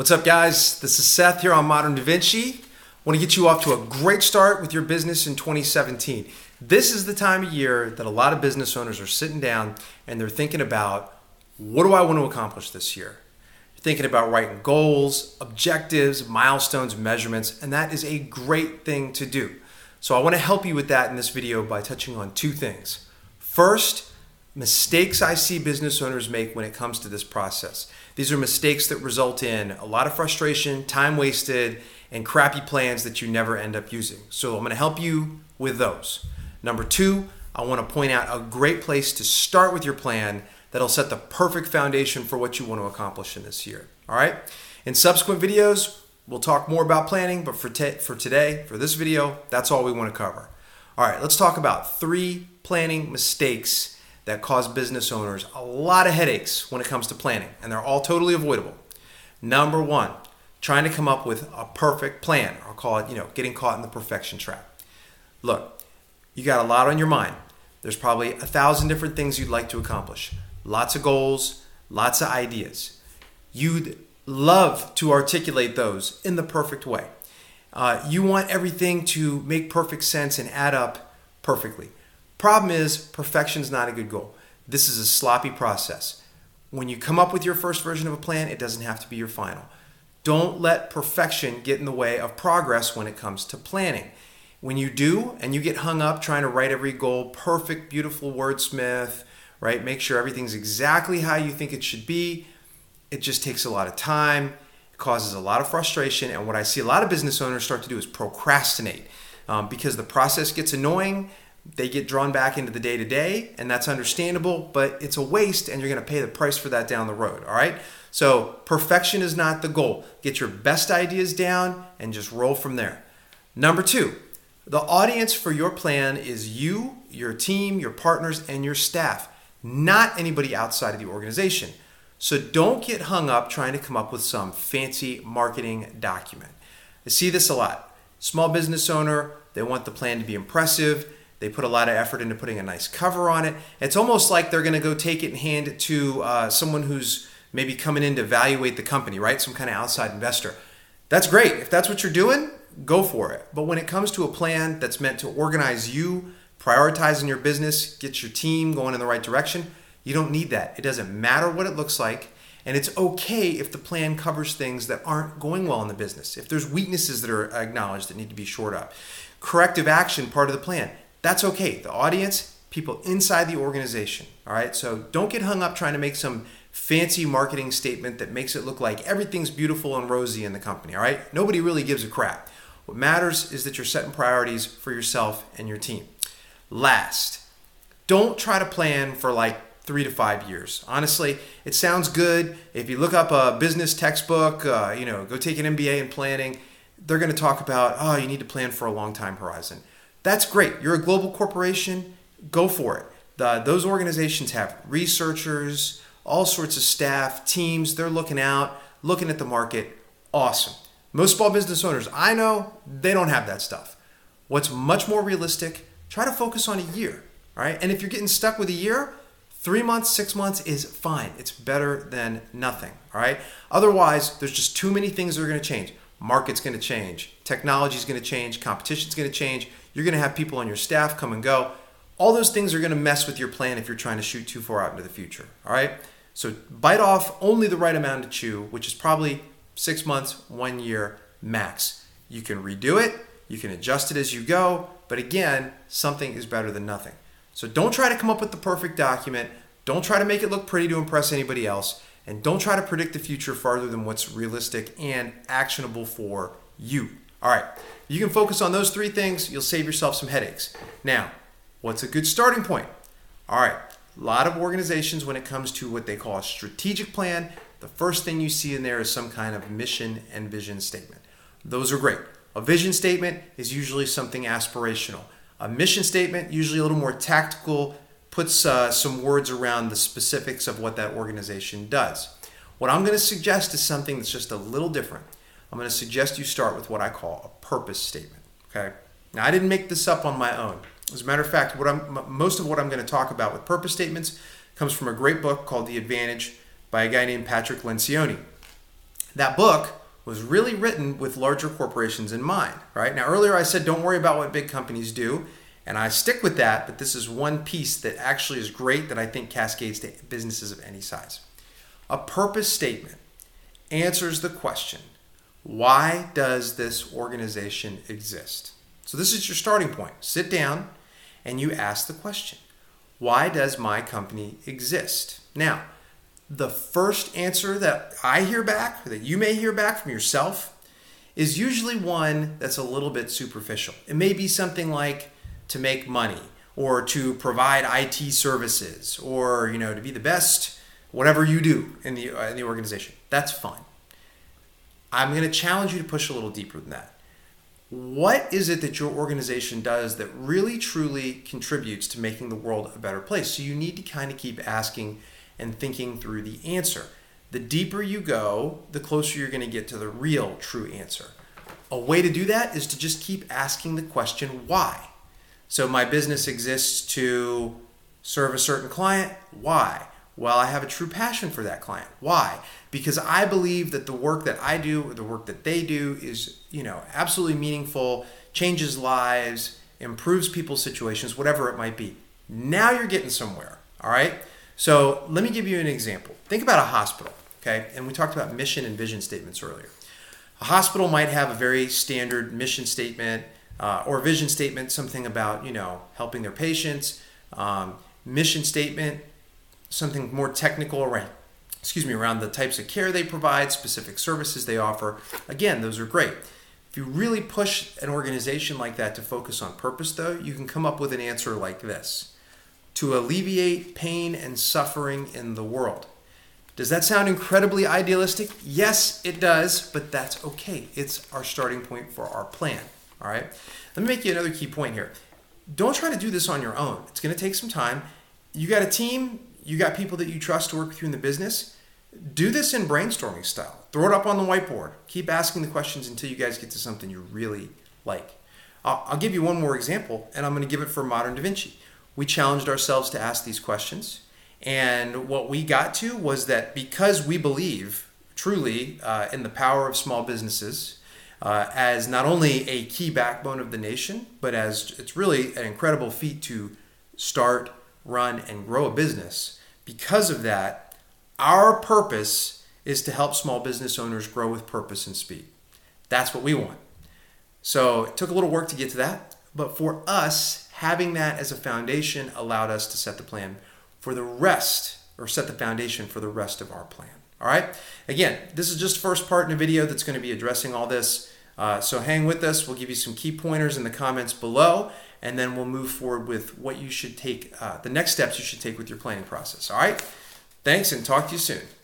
What's up, guys? This is Seth here on Modern Da Vinci. Want to get you off to a great start with your business in 2017. This is the time of year that a lot of business owners are sitting down and they're thinking about what do I want to accomplish this year? You're thinking about writing goals, objectives, milestones, measurements, and that is a great thing to do. So I want to help you with that in this video by touching on two things. First, mistakes I see business owners make when it comes to this process. These are mistakes that result in a lot of frustration, time wasted, and crappy plans that you never end up using. So I'm going to help you with those. Number two, I want to point out a great place to start with your plan that'll set the perfect foundation for what you want to accomplish in this year. All right? In subsequent videos, we'll talk more about planning, but for, te- for today, for this video, that's all we want to cover. All right, let's talk about three planning mistakes that cause business owners a lot of headaches when it comes to planning, and they're all totally avoidable. Number one, trying to come up with a perfect plan. I'll call it, you know, getting caught in the perfection trap. Look, you got a lot on your mind. There's probably a thousand different things you'd like to accomplish, lots of goals, lots of ideas. You'd love to articulate those in the perfect way. Uh, you want everything to make perfect sense and add up perfectly. Problem is, perfection is not a good goal. This is a sloppy process. When you come up with your first version of a plan, it doesn't have to be your final. Don't let perfection get in the way of progress when it comes to planning. When you do, and you get hung up trying to write every goal perfect, beautiful wordsmith, right? Make sure everything's exactly how you think it should be. It just takes a lot of time, it causes a lot of frustration. And what I see a lot of business owners start to do is procrastinate um, because the process gets annoying. They get drawn back into the day to day, and that's understandable, but it's a waste, and you're going to pay the price for that down the road. All right? So, perfection is not the goal. Get your best ideas down and just roll from there. Number two, the audience for your plan is you, your team, your partners, and your staff, not anybody outside of the organization. So don't get hung up trying to come up with some fancy marketing document. I see this a lot. Small business owner, they want the plan to be impressive. They put a lot of effort into putting a nice cover on it. It's almost like they're going to go take it and hand it to uh, someone who's maybe coming in to evaluate the company, right? Some kind of outside investor. That's great. If that's what you're doing, go for it. But when it comes to a plan that's meant to organize you, prioritizing your business, get your team going in the right direction, you don't need that. It doesn't matter what it looks like. And it's okay if the plan covers things that aren't going well in the business. If there's weaknesses that are acknowledged that need to be shored up. Corrective action, part of the plan. That's okay. The audience, people inside the organization. All right. So don't get hung up trying to make some fancy marketing statement that makes it look like everything's beautiful and rosy in the company. All right. Nobody really gives a crap. What matters is that you're setting priorities for yourself and your team. Last, don't try to plan for like three to five years. Honestly, it sounds good. If you look up a business textbook, uh, you know, go take an MBA in planning, they're going to talk about, oh, you need to plan for a long time horizon. That's great. You're a global corporation, go for it. The, those organizations have researchers, all sorts of staff, teams, they're looking out, looking at the market. Awesome. Most small business owners I know, they don't have that stuff. What's much more realistic, try to focus on a year. Right. And if you're getting stuck with a year, three months, six months is fine. It's better than nothing. All right. Otherwise, there's just too many things that are going to change. Market's going to change, technology is going to change, competition's going to change. You're going to have people on your staff come and go. All those things are going to mess with your plan if you're trying to shoot too far out into the future. All right. So bite off only the right amount to chew, which is probably six months, one year max. You can redo it, you can adjust it as you go, but again, something is better than nothing. So don't try to come up with the perfect document. Don't try to make it look pretty to impress anybody else. And don't try to predict the future farther than what's realistic and actionable for you. All right, you can focus on those three things, you'll save yourself some headaches. Now, what's a good starting point? All right, a lot of organizations, when it comes to what they call a strategic plan, the first thing you see in there is some kind of mission and vision statement. Those are great. A vision statement is usually something aspirational. A mission statement, usually a little more tactical, puts uh, some words around the specifics of what that organization does. What I'm going to suggest is something that's just a little different. I'm going to suggest you start with what I call a purpose statement. Okay. Now I didn't make this up on my own. As a matter of fact, what I'm most of what I'm going to talk about with purpose statements comes from a great book called The Advantage by a guy named Patrick Lencioni. that book was really written with larger corporations in mind, right? Now, earlier I said don't worry about what big companies do, and I stick with that, but this is one piece that actually is great that I think cascades to businesses of any size. A purpose statement answers the question why does this organization exist? So, this is your starting point. Sit down and you ask the question why does my company exist? Now, the first answer that I hear back, that you may hear back from yourself, is usually one that's a little bit superficial. It may be something like to make money or to provide IT services or you know to be the best whatever you do in the uh, in the organization. That's fine. I'm going to challenge you to push a little deeper than that. What is it that your organization does that really truly contributes to making the world a better place? So you need to kind of keep asking and thinking through the answer. The deeper you go, the closer you're going to get to the real true answer. A way to do that is to just keep asking the question why. So my business exists to serve a certain client. Why? Well, I have a true passion for that client. Why? Because I believe that the work that I do or the work that they do is, you know, absolutely meaningful, changes lives, improves people's situations, whatever it might be. Now you're getting somewhere. All right? So let me give you an example. Think about a hospital, okay? And we talked about mission and vision statements earlier. A hospital might have a very standard mission statement uh, or vision statement, something about you know helping their patients. Um, mission statement, something more technical around, excuse me, around the types of care they provide, specific services they offer. Again, those are great. If you really push an organization like that to focus on purpose, though, you can come up with an answer like this to alleviate pain and suffering in the world. Does that sound incredibly idealistic? Yes, it does, but that's okay. It's our starting point for our plan. All right. Let me make you another key point here. Don't try to do this on your own. It's going to take some time. You got a team, you got people that you trust to work with you in the business. Do this in brainstorming style. Throw it up on the whiteboard. Keep asking the questions until you guys get to something you really like. I'll, give you one more example, and I'm going to give it for Modern Da Vinci we challenged ourselves to ask these questions. And what we got to was that because we believe truly uh, in the power of small businesses uh, as not only a key backbone of the nation, but as it's really an incredible feat to start, run, and grow a business. Because of that, our purpose is to help small business owners grow with purpose and speed. That's what we want. So it took a little work to get to that, but for us, having that as a foundation allowed us to set the plan for the rest or set the foundation for the rest of our plan. All right. Again, this is just first part in a video that's going to be addressing all this. Uh, so hang with us. We'll give you some key pointers in the comments below, and then we'll move forward with what you should take, uh, the next steps you should take with your planning process. All right. Thanks, and talk to you soon.